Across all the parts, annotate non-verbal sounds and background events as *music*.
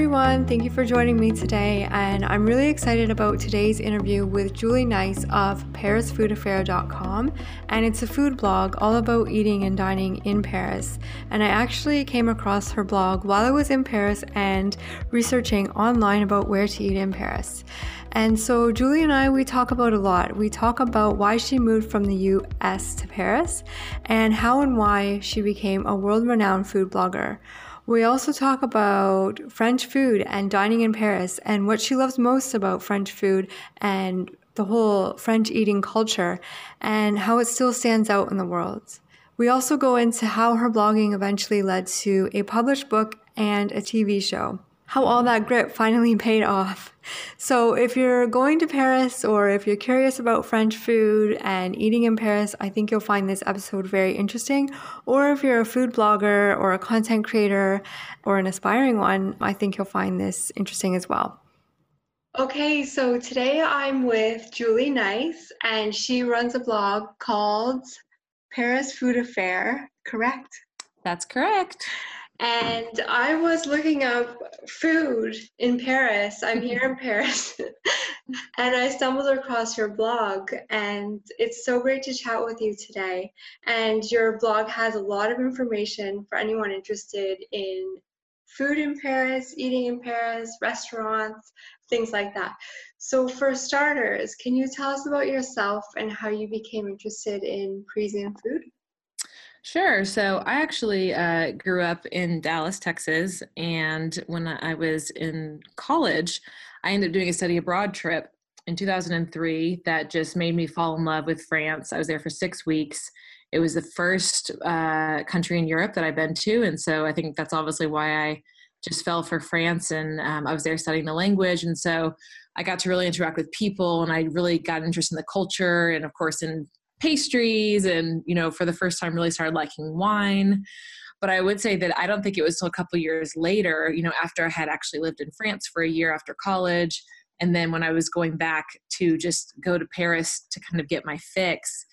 everyone. Thank you for joining me today. And I'm really excited about today's interview with Julie Neis of ParisFoodAffair.com. And it's a food blog all about eating and dining in Paris. And I actually came across her blog while I was in Paris and researching online about where to eat in Paris. And so Julie and I, we talk about a lot. We talk about why she moved from the US to Paris and how and why she became a world renowned food blogger. We also talk about French food and dining in Paris and what she loves most about French food and the whole French eating culture and how it still stands out in the world. We also go into how her blogging eventually led to a published book and a TV show how all that grit finally paid off. So, if you're going to Paris or if you're curious about French food and eating in Paris, I think you'll find this episode very interesting. Or if you're a food blogger or a content creator or an aspiring one, I think you'll find this interesting as well. Okay, so today I'm with Julie Neis, and she runs a blog called Paris Food Affair, correct? That's correct and I was looking up food in Paris. I'm mm-hmm. here in Paris, *laughs* and I stumbled across your blog, and it's so great to chat with you today. And your blog has a lot of information for anyone interested in food in Paris, eating in Paris, restaurants, things like that. So, for starters, can you tell us about yourself and how you became interested in Parisian food? Sure. So I actually uh, grew up in Dallas, Texas, and when I was in college, I ended up doing a study abroad trip in 2003 that just made me fall in love with France. I was there for six weeks. It was the first uh, country in Europe that I've been to, and so I think that's obviously why I just fell for France. And um, I was there studying the language, and so I got to really interact with people, and I really got interested in the culture, and of course in pastries and you know for the first time really started liking wine. But i would say that i don't think it was till a couple years later you know after i had actually lived in france for a year after college and then when i was going back to just go to paris to kind of get my fix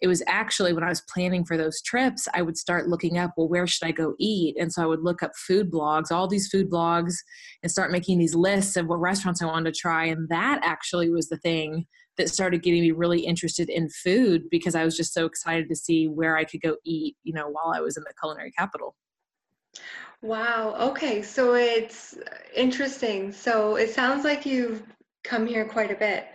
it was actually when i was planning for those trips i would start looking up well where should i go eat? And so i would look up food blogs all these food blogs and start making these lists of what restaurants i wanted to try. And that actually was the thing that started getting me really interested in food because I was just so excited to see where I could go eat, you know, while I was in the culinary capital. Wow. Okay. So it's interesting. So it sounds like you've come here quite a bit.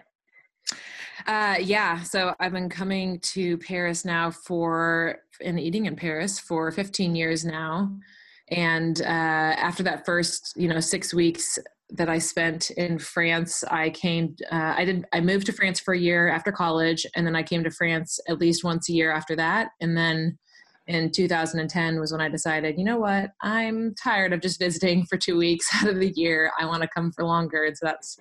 Uh, yeah. So I've been coming to Paris now for and eating in Paris for 15 years now. And uh, after that first, you know, six weeks that I spent in France. I came, uh, I did, I moved to France for a year after college, and then I came to France at least once a year after that. And then in 2010 was when I decided, you know what, I'm tired of just visiting for two weeks *laughs* out of the year. I want to come for longer. And so that's,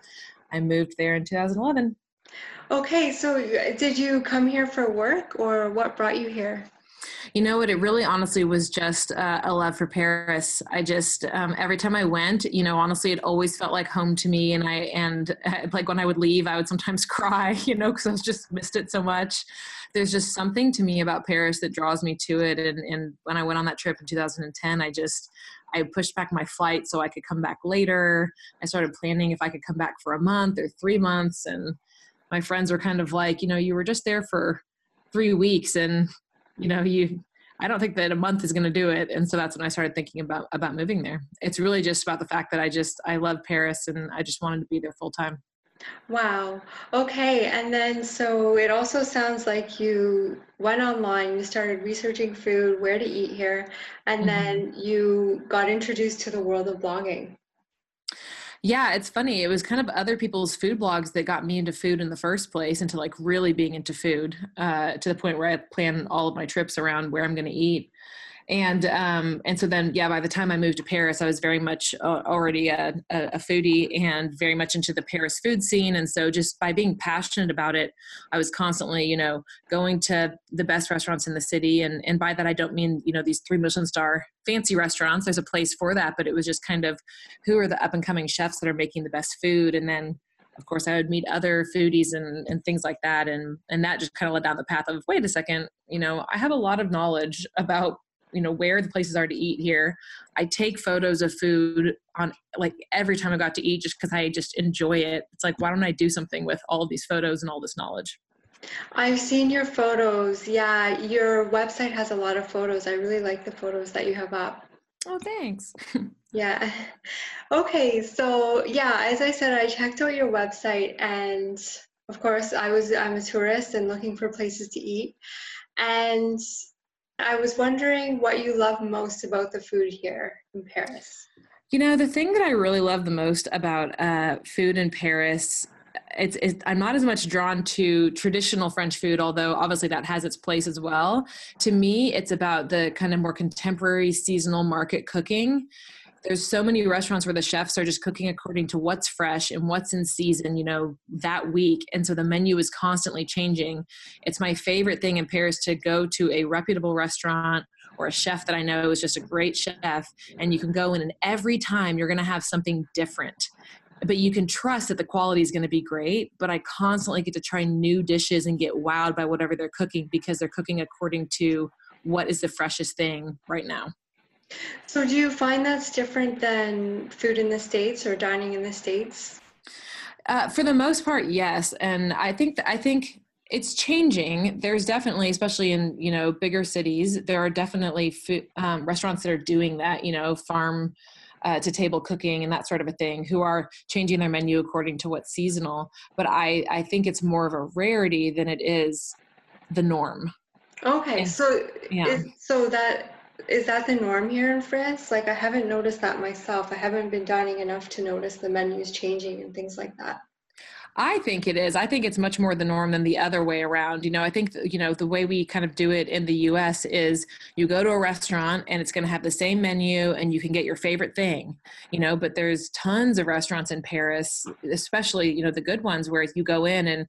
I moved there in 2011. Okay, so did you come here for work or what brought you here? You know what? It really honestly was just uh, a love for Paris. I just um, every time I went, you know, honestly, it always felt like home to me. And I and uh, *laughs* like when I would leave, I would sometimes *laughs* cry, you know, because I was just missed it so much. There's just something to me about Paris that draws me to it. And and when I went on that trip in 2010, I just I pushed back my flight so I could come back later. I started planning if I could come back for a month or three months, and my friends were kind of like, you know, you were just there for three weeks and you know you i don't think that a month is going to do it. And so that's when i started thinking about about moving there. It's really just about the fact that i just i love paris and i just wanted to be there full time. Wow. Okay. And then so it also sounds like you went online you started researching food where to eat here and mm-hmm. then you got introduced to the world of blogging yeah, it's funny. It was kind of other people's food blogs that got me into food in the first place, into like really being into food uh, to the point where I plan all of my trips around where I'm going to eat and um, and so then yeah by the time i moved to paris i was very much uh, already a, a, foodie and very much into the paris food scene. And so just by being passionate about it i was constantly you know going to the best restaurants in the city. And and by that i don't mean you know these three michelin star fancy restaurants. There's a place for that but it was just kind of who are the up and coming chefs that are making the best food? And then of course I would meet other foodies and, and things like that. And and that just kind of led down the path of wait a second you know I have a lot of knowledge about you know where the places are to eat here i take photos of food on like every time i got to eat just because i just enjoy it it's like why don't i do something with all these photos and all this knowledge I've seen your photos. Yeah, your website has a lot of photos. I really like the photos that you have up. Oh, thanks. *laughs* yeah. *laughs* Okay, so yeah, as I said, I checked out your website and of course I was I'm a tourist and looking for places to eat. And I was wondering what you love most about the food here in Paris. You know, the thing that I really love the most about uh, food in Paris it's, it's, I'm not as much drawn to traditional French food, although obviously that has its place as well. To me, it's about the kind of more contemporary seasonal market cooking. There's so many restaurants where the chefs are just cooking according to what's fresh and what's in season, you know, that week. And so the menu is constantly changing. It's my favorite thing in Paris to go to a reputable restaurant or a chef that I know is just a great chef, and you can go in, and every time you're going to have something different but you can trust that the quality is going to be great but i constantly get to try new dishes and get wowed by whatever they're cooking because they're cooking according to what is the freshest thing right now so do you find that's different than food in the states or dining in the states? Uh, for the most part yes. And i think th- i think it's changing. There's definitely especially in you know bigger cities there are definitely food, um, restaurants that are doing that you know farm uh, to table cooking and that sort of a thing who are changing their menu according to what's seasonal. But i i think it's more of a rarity than it is the norm. Okay and, so yeah. Is, so that is that the norm here in france like i haven't noticed that myself i haven't been dining enough to notice the menus changing and things like that I think it is. I think it's much more the norm than the other way around. You know, I think, you know, the way we kind of do it in the US is you go to a restaurant and it's going to have the same menu and you can get your favorite thing, you know, but there's tons of restaurants in Paris, especially, you know, the good ones where you go in and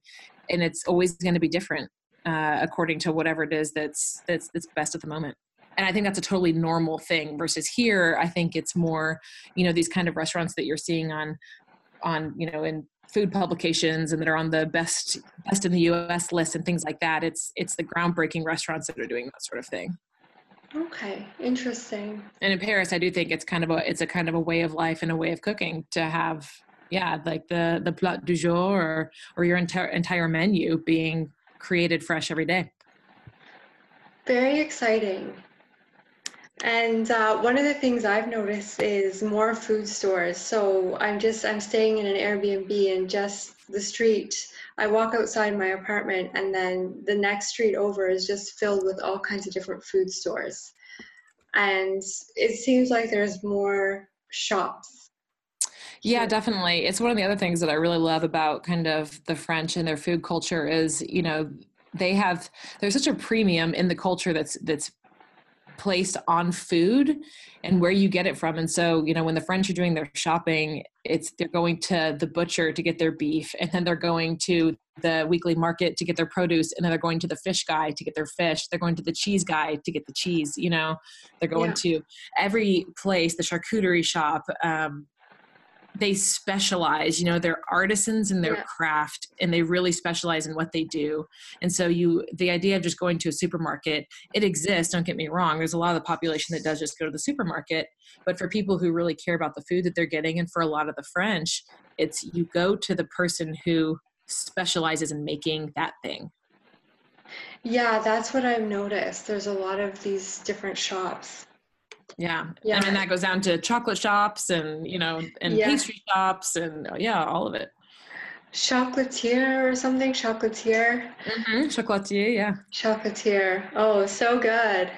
and it's always going to be different uh, according to whatever it is that's that's that's best at the moment and i think that's a totally normal thing versus here i think it's more you know these kind of restaurants that you're seeing on on you know in food publications and that are on the best best in the US list and things like that. It's it's the groundbreaking restaurants that are doing that sort of thing. Okay, interesting. And in Paris, I do think it's kind of a it's a kind of a way of life and a way of cooking to have yeah, like the the plat du jour or or your entire entire menu being created fresh every day. Very exciting. And uh, one of the things I've noticed is more food stores. So I'm just I'm staying in an Airbnb and just the street. I walk outside my apartment and then the next street over is just filled with all kinds of different food stores. And it seems like there's more shops. Yeah, definitely. It's one of the other things that I really love about kind of the French and their food culture is, you know, they have there's such a premium in the culture that's that's placed on food and where you get it from. And so, you know, when the French are doing their shopping, it's they're going to the butcher to get their beef, and then they're going to the weekly market to get their produce, and then they're going to the fish guy to get their fish. They're going to the cheese guy to get the cheese. You know, they're going yeah. to every place, the charcuterie shop, um, they specialize you know they're artisans in their yeah. craft and they really specialize in what they do. And so you the idea of just going to a supermarket it exists don't get me wrong. There's a lot of the population that does just go to the supermarket but for people who really care about the food that they're getting and for a lot of the french it's you go to the person who specializes in making that thing. Yeah that's what i've noticed. There's a lot of these different shops yeah. yeah. And then that goes down to chocolate shops and, you know, and yeah. pastry shops and yeah, all of it. Chocolatier or something? Chocolatier? Mm-hmm. Chocolatier, yeah. Chocolatier. Oh, so good.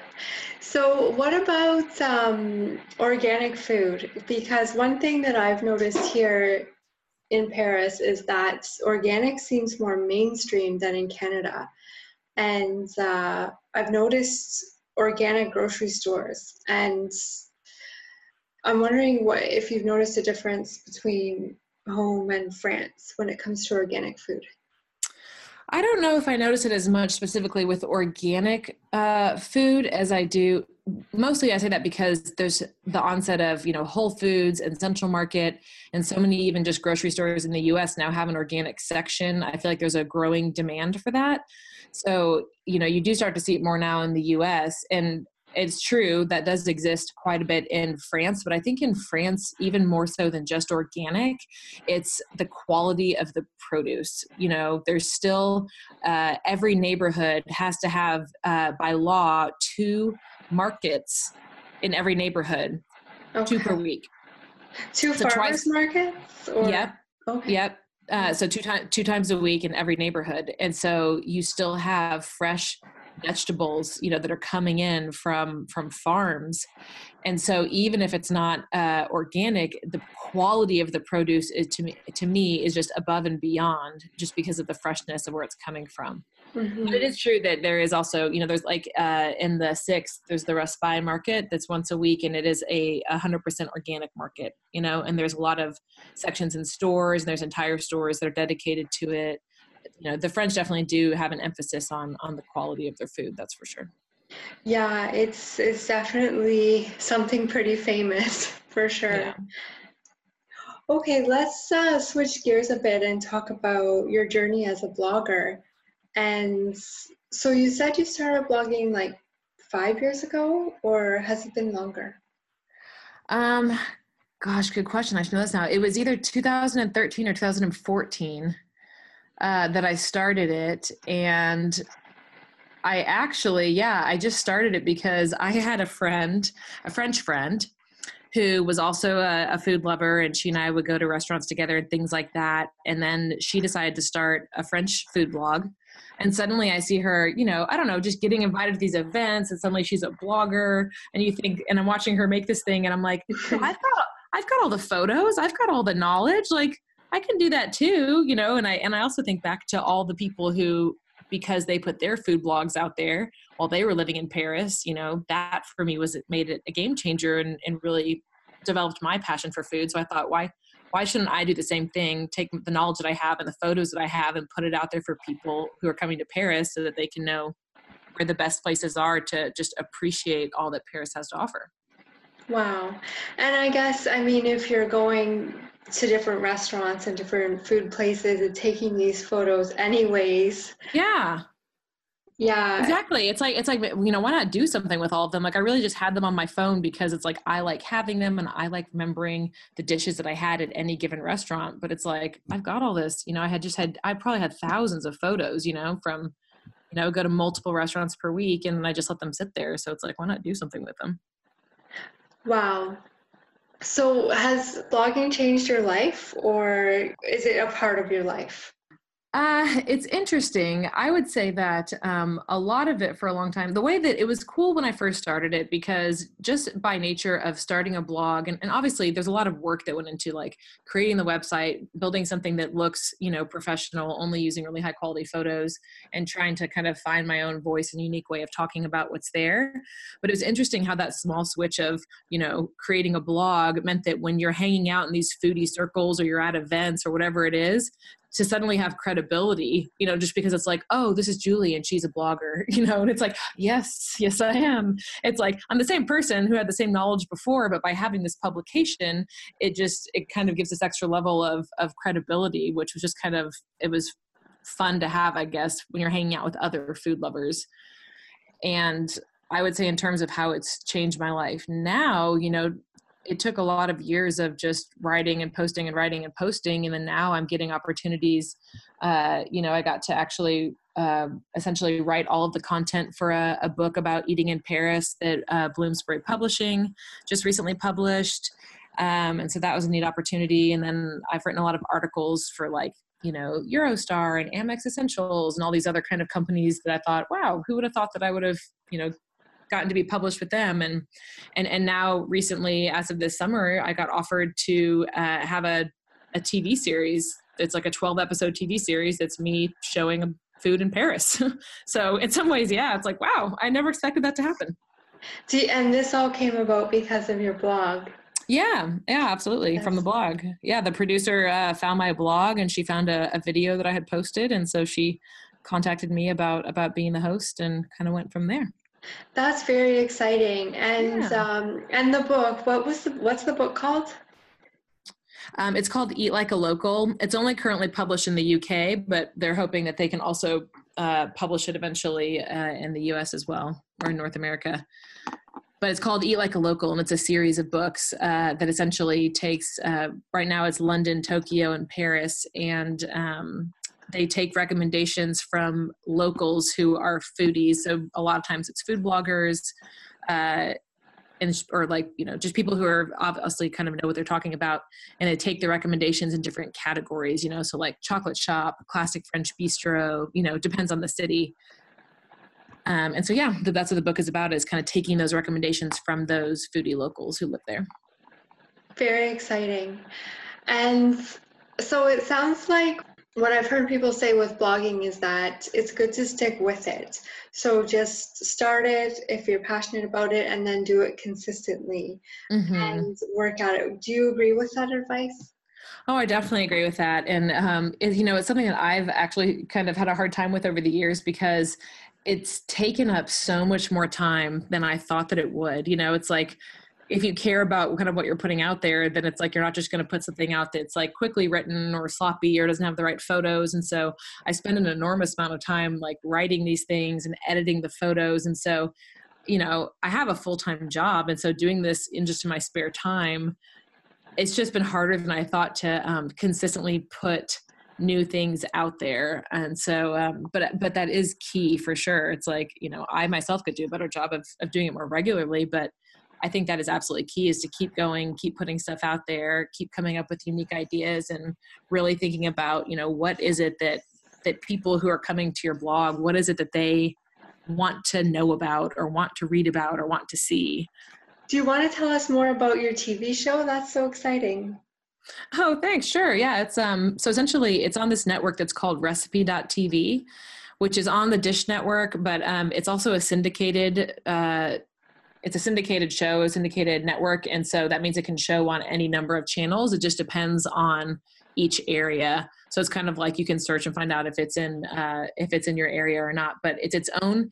So, what about um, organic food? Because one thing that I've noticed here in Paris is that organic seems more mainstream than in Canada. And uh, I've noticed organic grocery stores. And I'm wondering what if you've noticed a difference between home and France when it comes to organic food. I don't know if I notice it as much specifically with organic uh, food as I do. Mostly, I say that because there's the onset of you know Whole Foods and Central Market, and so many even just grocery stores in the U.S. now have an organic section. I feel like there's a growing demand for that. So, you know, you do start to see it more now in the US. And it's true that does exist quite a bit in France, but I think in France, even more so than just organic, it's the quality of the produce. You know, there's still uh, every neighborhood has to have, uh, by law, two markets in every neighborhood, okay. two per week. Two so farmers twice, markets? Or? Yep. Okay. Yep. Uh, so two times two times a week in every neighborhood, and so you still have fresh vegetables you know that are coming in from from farms. And so even if it's not uh, organic the quality of the produce is to me to me is just above and beyond just because of the freshness of where it's coming from. Mm-hmm. but it is true that there is also you know there's like uh, in the sixth there's the Raspail market that's once a week and it is a 100% organic market you know and there's a lot of sections in stores and there's entire stores that are dedicated to it you know the french definitely do have an emphasis on on the quality of their food that's for sure. Yeah it's it's definitely something pretty famous *laughs* for sure. Yeah. okay let's uh, switch gears a bit and talk about your journey as a blogger. And so you said you started blogging like five years ago or has it been longer? Um gosh good question. I should know this now. It was either 2013 or 2014 uh, that I started it. And I actually, yeah, I just started it because I had a friend, a French friend, who was also a, a, food lover, and she and I would go to restaurants together and things like that. And then she decided to start a French food blog. And suddenly I see her, you know, I don't know, just getting invited to these events, and suddenly she's a blogger. And you think, and I'm watching her make this thing, and I'm like, *laughs* I've got, I've got all the photos, I've got all the knowledge, like I can do that too, you know, and I and I also think back to all the people who because they put their food blogs out there while they were living in Paris, you know, that for me was it made it a game changer and, and really developed my passion for food. So I thought, why why shouldn't I do the same thing? Take the knowledge that I have and the photos that I have and put it out there for people who are coming to Paris so that they can know where the best places are to just appreciate all that Paris has to offer. Wow. And I guess, I mean, if you're going to different restaurants and different food places and taking these photos anyways. Yeah. Yeah. Exactly. It's like it's like you know, why not do something with all of them? Like I really just had them on my phone because it's like I like having them and I like remembering the dishes that I had at any given restaurant, but it's like I've got all this, you know, I had just had I probably had thousands of photos, you know, from you know, go to multiple restaurants per week and I just let them sit there. So it's like why not do something with them? Wow. So, has blogging changed your life or is it a part of your life? Uh, it's interesting. I would say that um, a lot of it for a long time, the way that it was cool when I first started it, because just by nature of starting a blog, and, and obviously there's a lot of work that went into like creating the website, building something that looks, you know, professional, only using really high quality photos, and trying to kind of find my own voice and unique way of talking about what's there. But it was interesting how that small switch of, you know, creating a blog meant that when you're hanging out in these foodie circles or you're at events or whatever it is, to suddenly have credibility, you know, just because it's like, oh, this is Julie and she's a blogger, *laughs* you know, and it's like, yes, yes, I am. It's like I'm the same person who had the same knowledge before, but by having this publication, it just it kind of gives this extra level of of credibility, which was just kind of it was fun to have, I guess, when you're hanging out with other food lovers. And I would say in terms of how it's changed my life now, you know, it took a lot of years of just writing and posting and writing and posting and then now i'm getting opportunities uh, you know i got to actually uh, essentially write all of the content for a, a book about eating in paris that uh, bloomsbury publishing just recently published. Um, and so that was a neat opportunity. And then i've written a lot of articles for like you know eurostar and amex essentials and all these other kind of companies that i thought wow who would have thought that i would have you know gotten to be published with them. And and and now recently as of this summer i got offered to uh, have a, a tv series. It's like a 12 episode tv series. That's me showing food in paris. *laughs* So in some ways yeah it's like wow i never expected that to happen. And this all came about because of your blog. Yeah, yeah, absolutely. From the blog. Yeah, the producer uh, found my blog and she found a, a, video that I had posted, and so she contacted me about about being the host and kind of went from there. That's very exciting. And yeah. um, and the book, what was the what's the book called? Um, it's called Eat Like a Local. It's only currently published in the UK, but they're hoping that they can also uh, publish it eventually uh, in the US as well, or in North America. but it's called Eat Like a Local, and it's a series of books uh, that essentially takes. Uh, right now, it's London, Tokyo, and Paris, and um, they take recommendations from locals who are foodies. So a lot of times, it's food bloggers. Uh, and, or like you know just people who are obviously kind of know what they're talking about and they take the recommendations in different categories you know so like chocolate shop classic french bistro you know depends on the city um, and so, yeah, that's what the book is about is kind of taking those recommendations from those foodie locals who live there. Very exciting. And so it sounds like what I've heard people say with blogging is that it's good to stick with it. So just start it if you're passionate about it and then do it consistently mm-hmm. and work at it. Do you agree with that advice? Oh, I definitely agree with that. And, um, it, you know, it's something that I've actually kind of had a hard time with over the years because it's taken up so much more time than I thought that it would. You know, it's like if you care about kind of what you're putting out there, then it's like you're not just going to put something out that's like quickly written or sloppy or doesn't have the right photos. And so I spend an enormous amount of time like writing these things and editing the photos. And so, you know, I have a full time job. And so doing this in just my spare time, it's just been harder than I thought to um, consistently put new things out there and so um, but but that is key for sure it's like you know i myself could do a better job of, of doing it more regularly but i think that is absolutely key is to keep going keep putting stuff out there keep coming up with unique ideas and really thinking about you know what is it that that people who are coming to your blog what is it that they want to know about or want to read about or want to see do you want to tell us more about your tv show that's so exciting Oh, thanks. Sure. Yeah. It's um so essentially it's on this network that's called recipe.tv, which is on the Dish Network, but um it's also a syndicated uh it's a syndicated show, a syndicated network, and so that means it can show on any number of channels. It just depends on each area. So it's kind of like you can search and find out if it's in uh, if it's in your area or not. But it's its own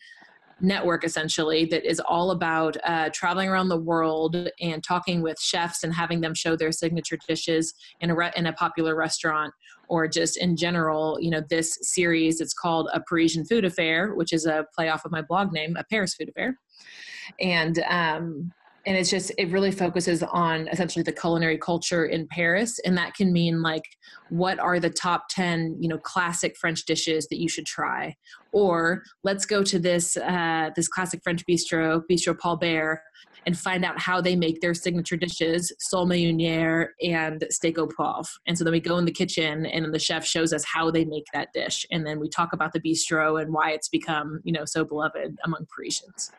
network essentially that is all about uh, traveling around the world and talking with chefs and having them show their signature dishes in a re- in a popular restaurant or just in general you know this series it's called a parisian food affair which is a play off of my blog name a paris food affair and um, and it's just it really focuses on essentially the culinary culture in paris. And that can mean like what are the top 10 you know classic french dishes that you should try? Or let's go to this uh, this classic french bistro bistro paul bert and find out how they make their signature dishes, sole meuniere and steak au poivre. And so then we go in the kitchen and the chef shows us how they make that dish. And then we talk about the bistro and why it's become, you know, so beloved among Parisians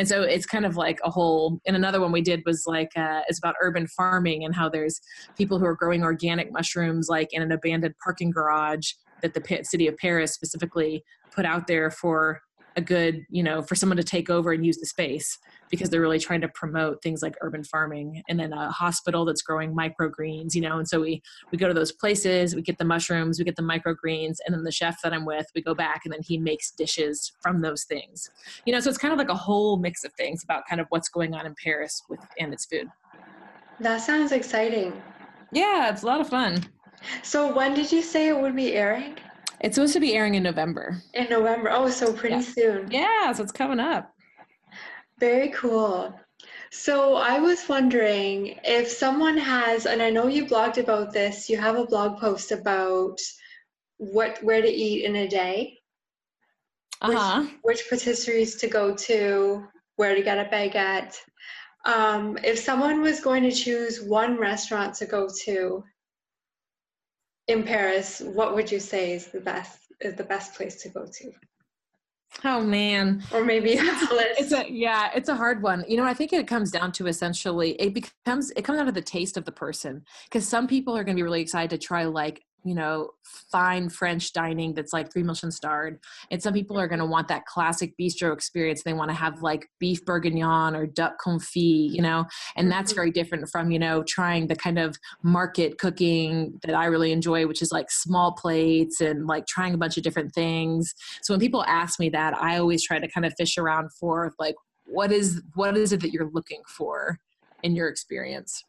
and so it's kind of like a whole and another one we did was like uh, it's about urban farming and how there's people who are growing organic mushrooms like in an abandoned parking garage that the city of paris specifically put out there for a good you know for someone to take over and use the space because they're really trying to promote things like urban farming and then a hospital that's growing microgreens you know and so we we go to those places we get the mushrooms we get the microgreens and then the chef that i'm with we go back and then he makes dishes from those things. You know so it's kind of like a whole mix of things about kind of what's going on in paris with and its food. That sounds exciting. Yeah it's a lot of fun. So when did you say it would be airing it's supposed to be airing in November. In November. Oh, so pretty yeah. soon. Yeah, so it's coming up. Very cool. So I was wondering if someone has, and I know you blogged about this, you have a blog post about what where to eat in a day. Uh-huh. Which, which patisseries to go to, where to get a baguette. Um, if someone was going to choose one restaurant to go to in Paris, what would you say is the best is the best place to go to? Oh man. Or maybe it's a yeah, it's a hard one. You know, I think it comes down to essentially it becomes it comes down to the taste of the person. Because some people are gonna be really excited to try like you know, fine French dining that's like three Michelin starred. And some people are going to want that classic bistro experience. They want to have like beef bourguignon or duck confit, you know, and that's mm-hmm. very different from, you know, trying the kind of market cooking that I really enjoy, which is like small plates and like trying a bunch of different things. So when people ask me that, I always try to kind of fish around for like, what is, what is it that you're looking for in your experience?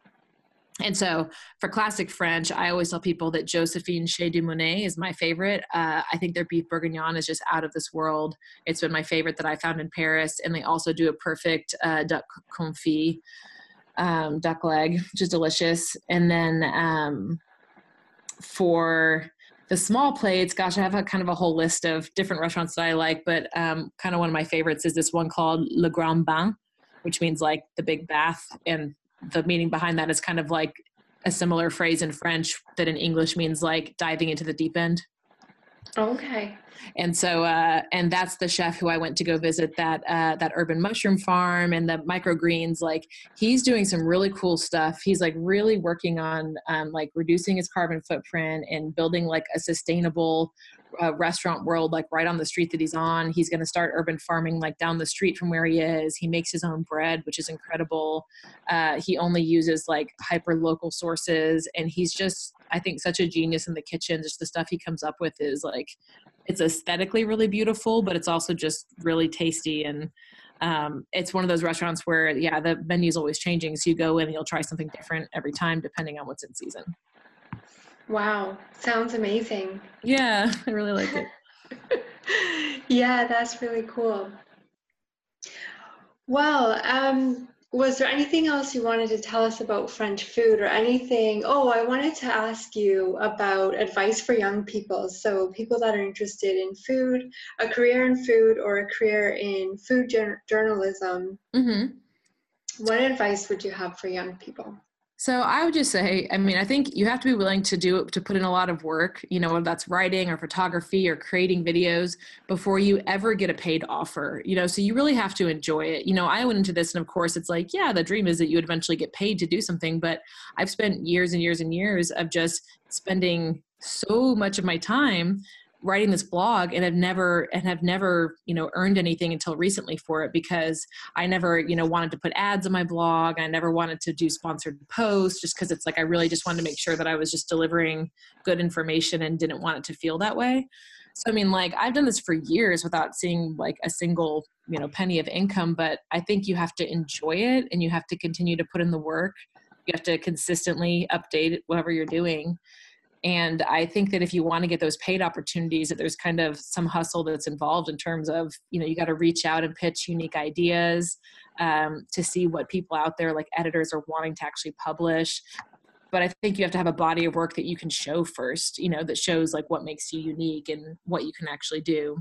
And so for classic French, I always tell people that Josephine Chez Dumonet is my favorite. Uh, I think their beef bourguignon is just out of this world. It's been my favorite that I found in Paris. And they also do a perfect uh, duck confit, um, duck leg, which is delicious. And then um, for the small plates, gosh, I have a kind of a whole list of different restaurants that I like, but um, kind of one of my favorites is this one called Le Grand Bain, which means like the big bath. And the meaning behind that is kind of like a similar phrase in French that in English means like diving into the deep end. Okay. And so, uh, and that's the chef who I went to go visit that uh, that urban mushroom farm and the microgreens. Like he's doing some really cool stuff. He's like really working on um, like reducing his carbon footprint and building like a sustainable uh, restaurant world like right on the street that he's on. He's going to start urban farming like down the street from where he is. He makes his own bread which is incredible. Uh, he only uses like hyper local sources and he's just i think such a genius in the kitchen. Just the stuff he comes up with is like it's aesthetically really beautiful but it's also just really tasty. And um, it's one of those restaurants where yeah the menu's always changing. So you go in and you'll try something different every time depending on what's in season Wow, sounds amazing. Yeah, *laughs* I really like it. *laughs* yeah, that's really cool. Well, um, was there anything else you wanted to tell us about French food or anything? Oh, I wanted to ask you about advice for young people. So, people that are interested in food, a career in food, or a career in food journalism. Mm-hmm. What advice would you have for young people? So I would just say, I mean, I think you have to be willing to do to put in a lot of work, you know, whether that's writing or photography or creating videos before you ever get a paid offer, you know, so you really have to enjoy it. You know, I went into this and of course it's like, yeah, the dream is that you would eventually get paid to do something, but I've spent years and years and years of just spending so much of my time writing this blog and have never and have never you know earned anything until recently for it because i never you know wanted to put ads on my blog. I never wanted to do sponsored posts just because it's like i really just wanted to make sure that i was just delivering good information and didn't want it to feel that way. So i mean like i've done this for years without seeing like a single you know penny of income but i think you have to enjoy it and you have to continue to put in the work. You have to consistently update whatever you're doing and i think that if you want to get those paid opportunities that there's kind of some hustle that's involved in terms of you know you got to reach out and pitch unique ideas um, to see what people out there like editors are wanting to actually publish but i think you have to have a body of work that you can show first you know that shows like what makes you unique and what you can actually do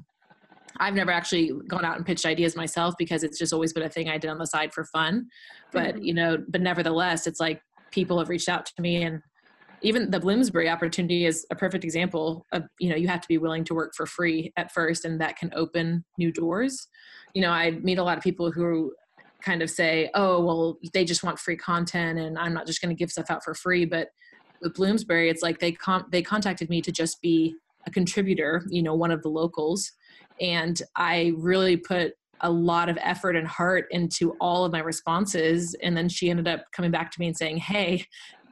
I've never actually gone out and pitched ideas myself because it's just always been a thing I did on the side for fun. But, mm-hmm. you know, but nevertheless, it's like people have reached out to me and even the bloomsbury opportunity is a perfect example of you know you have to be willing to work for free at first and that can open new doors. You know i meet a lot of people who kind of say oh well they just want free content and i'm not just going to give stuff out for free but with bloomsbury it's like they com- they contacted me to just be a contributor you know one of the locals and i really put a lot of effort and heart into all of my responses and then she ended up coming back to me and saying hey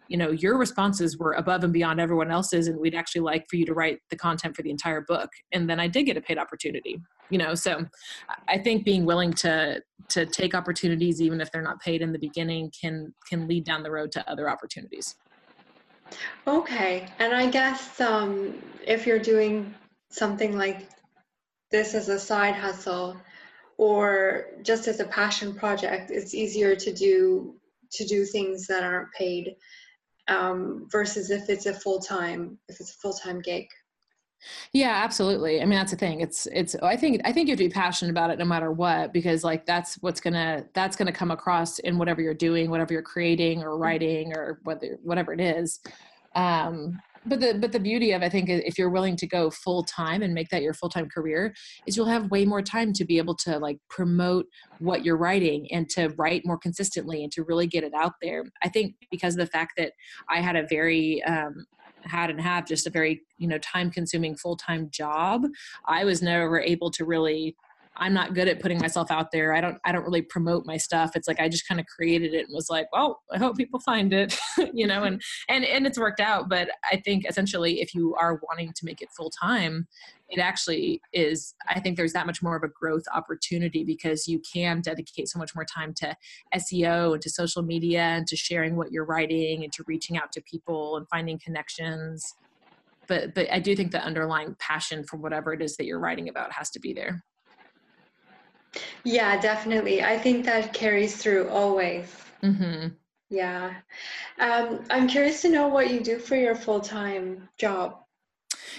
you know your responses were above and beyond everyone else's and we'd actually like for you to write the content for the entire book. And then i did get a paid opportunity you know so i think being willing to to take opportunities even if they're not paid in the beginning can can lead down the road to other opportunities. Okay and i guess um, if you're doing something like this as a side hustle or just as a passion project it's easier to do to do things that aren't paid um, versus if it's a full time if it's a full time gig. Yeah, absolutely. I mean, that's the thing. It's it's. I think I think you have to be passionate about it no matter what, because like that's what's gonna that's gonna come across in whatever you're doing, whatever you're creating or writing or whether whatever it is. Um, but the but the beauty of I think if you're willing to go full time and make that your full time career is you'll have way more time to be able to like promote what you're writing and to write more consistently and to really get it out there. I think because of the fact that I had a very um, had and have just a very you know time consuming full time job, I was never able to really I'm not good at putting myself out there. I don't I don't really promote my stuff. It's like I just kind of created it and was like, well, I hope people find it, *laughs* you know, and and and it's worked out. But I think essentially, if you are wanting to make it full time, it actually is. I think there's that much more of a growth opportunity because you can dedicate so much more time to SEO and to social media and to sharing what you're writing and to reaching out to people and finding connections. But but I do think the underlying passion for whatever it is that you're writing about has to be there. Yeah, definitely. I think that carries through always. Mm-hmm. Yeah. Um, I'm curious to know what you do for your full time job.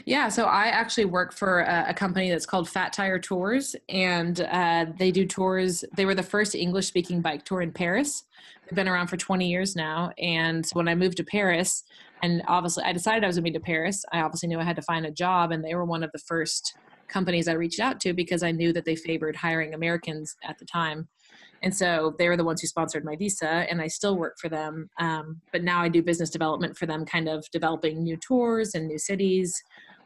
Yeah, so I actually work for a, a company that's called Fat Tire Tours, and uh, they do tours. They were the first English speaking bike tour in Paris. They've been around for 20 years now. And when I moved to Paris, and obviously I decided I was going to be to Paris, I obviously knew I had to find a job, and they were one of the first companies I reached out to because I knew that they favored hiring Americans at the time. And so they were the ones who sponsored my visa, and I still work for them. Um, but now I do business development for them, kind of developing new tours and new cities.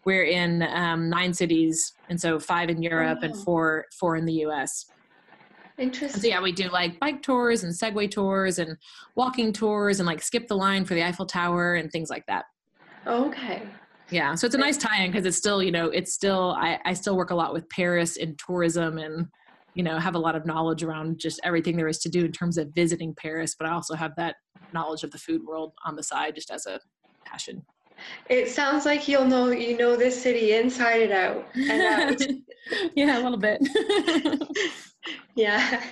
We're in um, nine cities, and so five in Europe oh. and four four in the U.S. Interesting. So yeah, we do like bike tours and Segway tours and walking tours and like skip the line for the Eiffel Tower and things like that. Okay yeah so it's a nice tie-in because it's still you know it's still I, I still work a lot with paris in tourism and you know have a lot of knowledge around just everything there is to do in terms of visiting paris but i also have that knowledge of the food world on the side just as a passion. It sounds like you'll know you know this city inside and out, and uh, *laughs* out. yeah a little bit. *laughs* Yeah.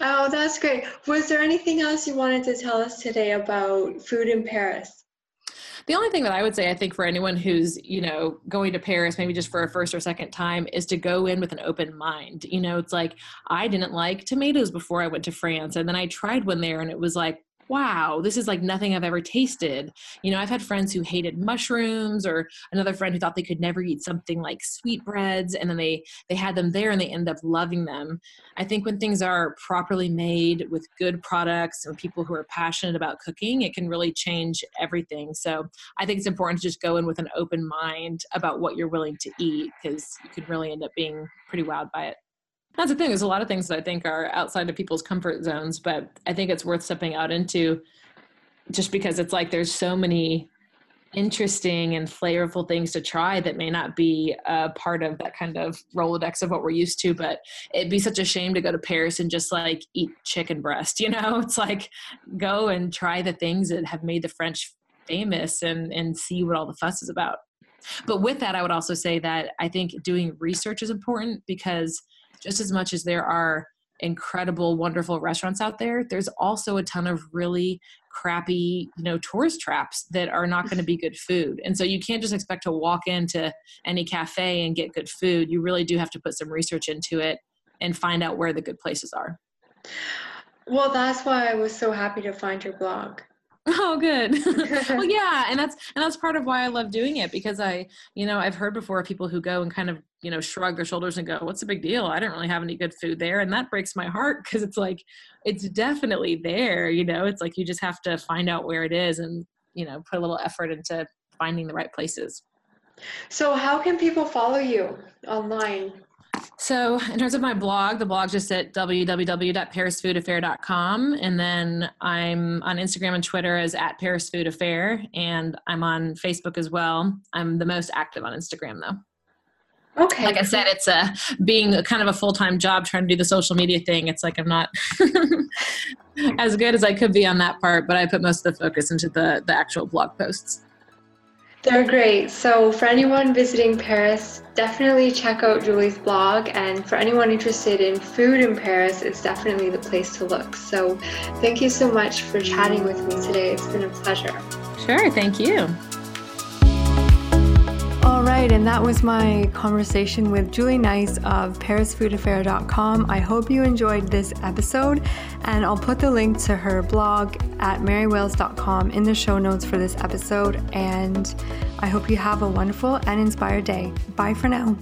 Oh that's great. Was there anything else you wanted to tell us today about food in paris the only thing that I would say, I think, for anyone who's, you know, going to Paris, maybe just for a first or second time, is to go in with an open mind. You know, it's like I didn't like tomatoes before I went to France. And then I tried one there and it was like, wow, this is like nothing I've ever tasted. You know, I've had friends who hated mushrooms or another friend who thought they could never eat something like sweetbreads and then they they had them there and they end up loving them. I think when things are properly made with good products and people who are passionate about cooking, it can really change everything. So, I think it's important to just go in with an open mind about what you're willing to eat because you could really end up being pretty wowed by it that's the thing. There's a lot of things that I think are outside of people's comfort zones, but I think it's worth stepping out into just because it's like there's so many interesting and flavorful things to try that may not be a part of that kind of rolodex of what we're used to but it'd be such a shame to go to paris and just like eat chicken breast *laughs* you know it's like go and try the things that have made the french famous and and see what all the fuss is about but with that i would also say that i think doing research is important because just as much as there are incredible wonderful restaurants out there there's also a ton of really crappy you know tourist traps that are not going to be good food. And so you can't just expect to walk into any cafe and get good food. You really do have to put some research into it and find out where the good places are. Well that's why i was so happy to find your blog Oh, good. *laughs* well, *laughs* yeah, and that's and that's part of why I love doing it because I, you know, I've heard before people who go and kind of, you know, shrug their shoulders and go, "What's the big deal? I don't really have any good food there," and that breaks my heart because it's like, it's definitely there. You know, it's like you just have to find out where it is and you know put a little effort into finding the right places. So, how can people follow you online? So, in terms of my blog, the blog just at www.parisfoodaffair.com. And then I'm on Instagram and Twitter as at Paris Food Affair. And I'm on Facebook as well. I'm the most active on Instagram, though. Okay. Like I said, it's a being a kind of a full time job trying to do the social media thing. It's like I'm not *laughs* as good as I could be on that part, but I put most of the focus into the the actual blog posts. They're great. So, for anyone visiting Paris, definitely check out Julie's blog. And for anyone interested in food in Paris, it's definitely the place to look. So, thank you so much for chatting with me today. It's been a pleasure. Sure. Thank you. Right, and that was my conversation with Julie Neis of ParisFoodAffair.com. I hope you enjoyed this episode, and I'll put the link to her blog at marywales.com in the show notes for this episode. And I hope you have a wonderful and inspired day. Bye for now.